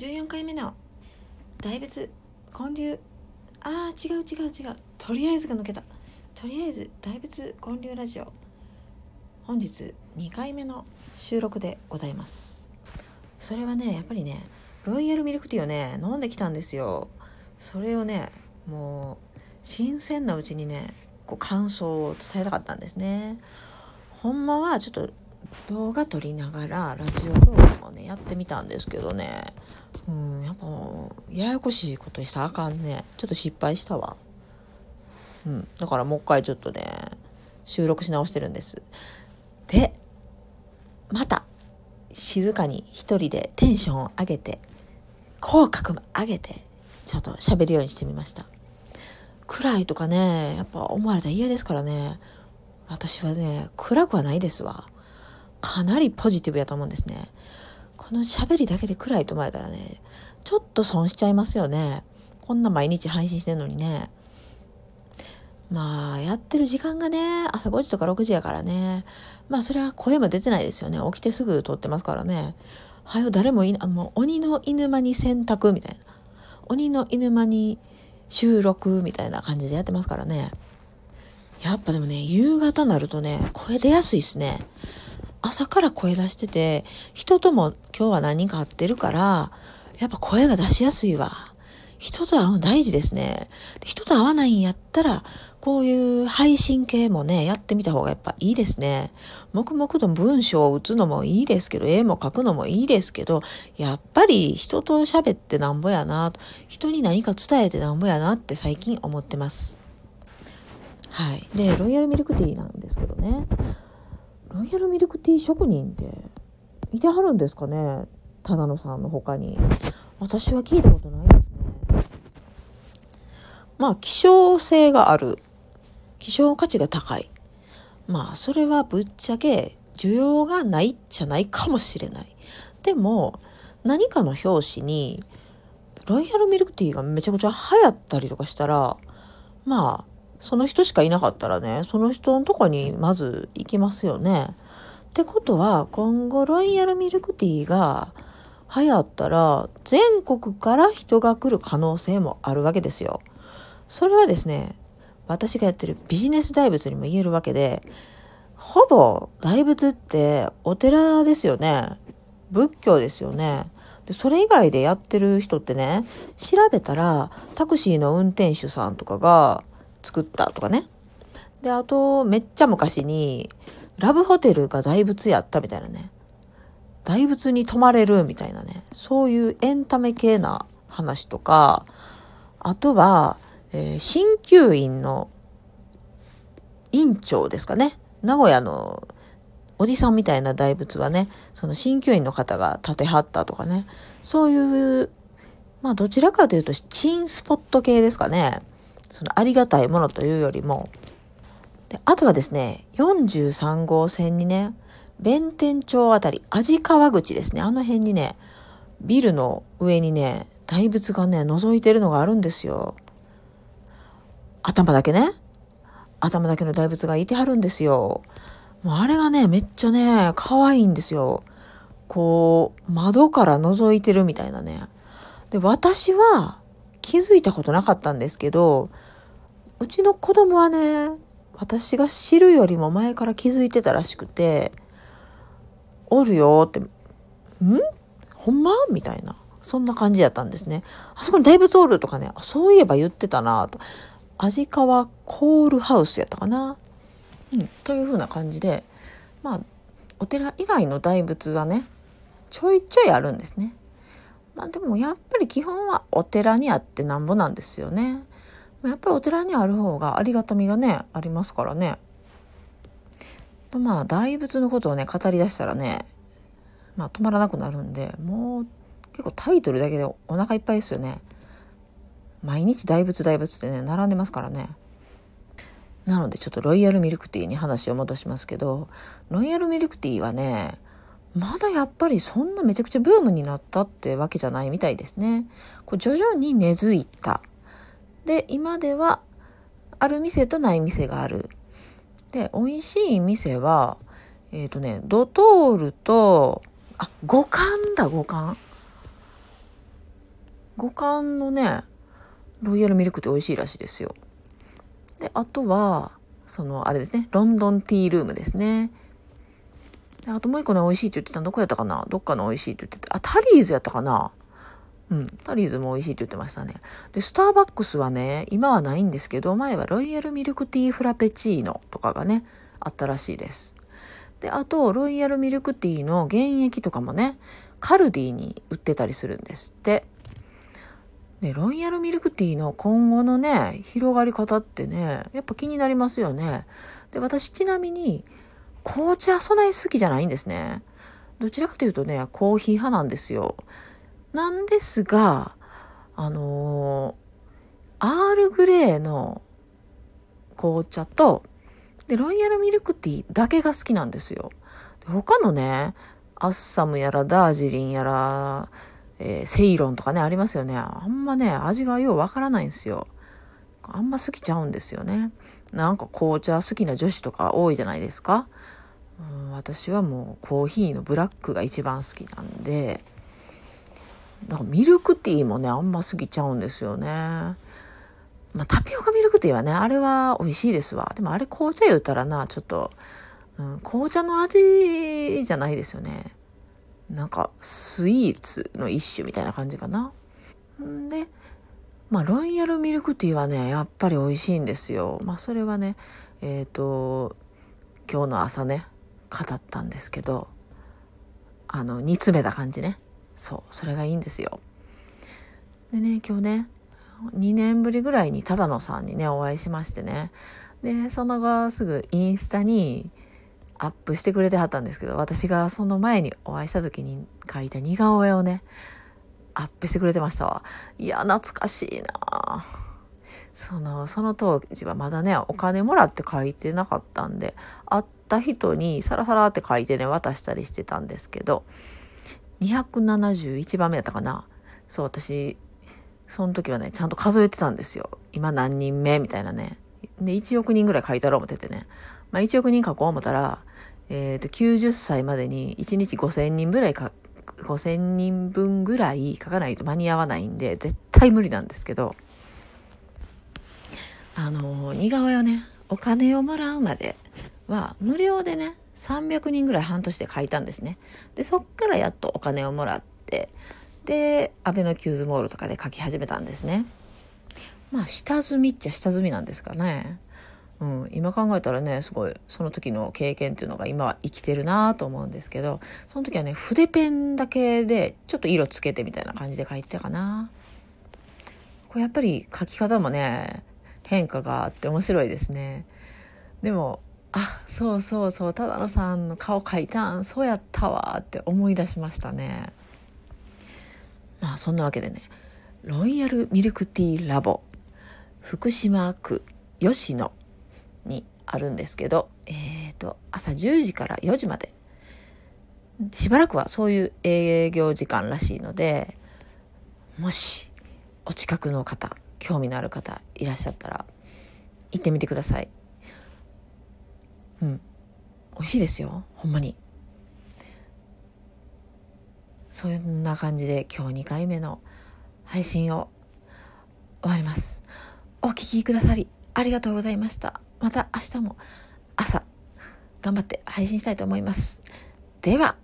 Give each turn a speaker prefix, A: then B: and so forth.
A: 14回目の。大仏建立。あー違う違う違う。とりあえずが抜けた。とりあえず大仏建立ラジオ。本日2回目の収録でございます。それはねやっぱりねロイヤルミルクティーをね飲んできたんですよ。それをねもう新鮮なうちにねこう感想を伝えたかったんですね。ほんまはちょっと動画撮りながらラジオ動画もねやってみたんですけどね。うんやっぱややこしいことしたらあかんね。ちょっと失敗したわ。うんだからもう一回ちょっとね収録し直してるんです。でまた静かに一人でテンションを上げて口角も上げてちょっと喋るようにしてみました。暗いとかねやっぱ思われたら嫌ですからね。私はね暗くはないですわ。かなりポジティブやと思うんですね。この喋りだけで暗いと思われたらね、ちょっと損しちゃいますよね。こんな毎日配信してんのにね。まあ、やってる時間がね、朝5時とか6時やからね。まあ、それは声も出てないですよね。起きてすぐ撮ってますからね。はよ、誰もいな、もう、鬼の犬間に洗濯みたいな。鬼の犬間に収録みたいな感じでやってますからね。やっぱでもね、夕方になるとね、声出やすいっすね。朝から声出してて、人とも今日は何人か会ってるから、やっぱ声が出しやすいわ。人と会うの大事ですね。人と会わないんやったら、こういう配信系もね、やってみた方がやっぱいいですね。黙々と文章を打つのもいいですけど、絵も描くのもいいですけど、やっぱり人と喋ってなんぼやな、人に何か伝えてなんぼやなって最近思ってます。はい。で、ロイヤルミルクティーなんですけどね。ロイヤルミルクティー職人っていてはるんですかね？忠野さんの他に。私は聞いたことないですね。まあ、希少性がある。希少価値が高い。まあ、それはぶっちゃけ需要がないじゃないかもしれない。でも、何かの表紙に、ロイヤルミルクティーがめちゃくちゃ流行ったりとかしたら、まあ、その人しかいなかったらね、その人のとこにまず行きますよね。ってことは、今後ロイヤルミルクティーが流行ったら、全国から人が来る可能性もあるわけですよ。それはですね、私がやってるビジネス大仏にも言えるわけで、ほぼ大仏ってお寺ですよね。仏教ですよね。でそれ以外でやってる人ってね、調べたらタクシーの運転手さんとかが作ったとかね。で、あと、めっちゃ昔に、ラブホテルが大仏やったみたいなね。大仏に泊まれるみたいなね。そういうエンタメ系な話とか、あとは、えー、鍼灸院の院長ですかね。名古屋のおじさんみたいな大仏はね、その鍼灸院の方が建てはったとかね。そういう、まあどちらかというと、チンスポット系ですかね。そのありがたいものというよりも、であとはですね、43号線にね、弁天町あたり、味川口ですね、あの辺にね、ビルの上にね、大仏がね、覗いてるのがあるんですよ。頭だけね。頭だけの大仏がいてはるんですよ。もうあれがね、めっちゃね、可愛いんですよ。こう、窓から覗いてるみたいなね。で、私は、気づいたことなかったんですけど、うちの子供はね、私が知るよりも前から気づいてたらしくて、おるよって、ん？ほんま？みたいな。そんな感じやったんですね。あそこに大仏おるとかね、そういえば言ってたなと。味川コールハウスやったかな。うん、というふうな感じで、まあ、お寺以外の大仏はね、ちょいちょいあるんですね。まあでもやっぱり基本はお寺にあってなんぼなんですよね。やっぱりお寺にある方がありがたみがね、ありますからね。とまあ大仏のことをね、語り出したらね、まあ止まらなくなるんで、もう結構タイトルだけでお腹いっぱいですよね。毎日大仏大仏ってね、並んでますからね。なのでちょっとロイヤルミルクティーに話を戻しますけど、ロイヤルミルクティーはね、まだやっぱりそんなめちゃくちゃブームになったってわけじゃないみたいですね。こう徐々に根付いた。で、今ではある店とない店がある。で、美味しい店は、えっ、ー、とね、ドトールと、あ、五感だ、五感。五感のね、ロイヤルミルクって美味しいらしいですよ。で、あとは、その、あれですね、ロンドンティールームですね。であともう一個ね、美味しいって言ってたのどこやったかな？どっかの美味しいって言ってて、あ、タリーズやったかな？うん、タリーズも美味しいって言ってましたね。で、スターバックスはね、今はないんですけど、前はロイヤルミルクティーフラペチーノとかがね、あったらしいです。で、あと、ロイヤルミルクティーの原液とかもね、カルディに売ってたりするんですって。で、ロイヤルミルクティーの今後のね、広がり方ってね、やっぱ気になりますよね。で、私ちなみに、紅茶そない好きじゃないんですね。どちらかというとね、コーヒー派なんですよ。なんですが、あのー、アールグレーの紅茶と、で、ロイヤルミルクティーだけが好きなんですよ。他のね、アッサムやらダージリンやら、えー、セイロンとかね、ありますよね。あんまね、味がようわからないんですよ。あんま好きちゃうんですよね。なんか紅茶好きな女子とか多いじゃないですか。うん、私はもうコーヒーのブラックが一番好きなんで、だからミルクティーもね、あんま過ぎちゃうんですよね。まあ、タピオカミルクティーはね、あれは美味しいですわ。でもあれ紅茶言うたらな、ちょっと、うん、紅茶の味じゃないですよね。なんか、スイーツの一種みたいな感じかな。んで、まあ、ロイヤルミルクティーはね、やっぱり美味しいんですよ。まあ、それはね、えっ、ー、と、今日の朝ね、語ったんですけど、あの、煮詰めた感じね。そう、それがいいんですよ。でね、今日ね、2年ぶりぐらいに只野さんにね、お会いしましてね。で、その後すぐインスタにアップしてくれてはったんですけど、私がその前にお会いした時に書いた似顔絵をね、アップしてくれてましたわ。いや、懐かしいなその、その当時はまだね、お金もらって書いてなかったんで、会った人にサラサラって書いてね、渡したりしてたんですけど、271番目やったかな。そう、私、その時はね、ちゃんと数えてたんですよ。今何人目？みたいなね。で、1億人ぐらい書いたろう思っててね。まあ、1億人書こう思ったら、えっ、ー、と、90歳までに1日5000人ぐらいか、5000人分ぐらい書かないと間に合わないんで、絶対無理なんですけど、あの、似顔絵をね、お金をもらうまでは無料でね、300人ぐらい半年で書いたんですね。で、そっからやっとお金をもらって、で、アベノキューズモールとかで書き始めたんですね。まあ、下積みっちゃ下積みなんですかね。うん、今考えたらね、すごい、その時の経験っていうのが今は生きてるなと思うんですけど、その時はね、筆ペンだけで、ちょっと色つけてみたいな感じで書いてたかな。これやっぱり書き方もね、変化があって面白いですね。でも、あそうそうそう只野さんの顔描いたんそうやったわって思い出しましたねまあそんなわけでねロイヤルミルクティーラボ福島区吉野あるんですけどえっ、ー、と朝10時から4時まで。しばらくはそういう営業時間らしいのでもしお近くの方興味のある方いらっしゃったら行ってみてください。うん。美味しいですよ。ほんまに。そんな感じで今日2回目の配信を終わります。お聴きくださりありがとうございました。また明日も朝頑張って配信したいと思います。では。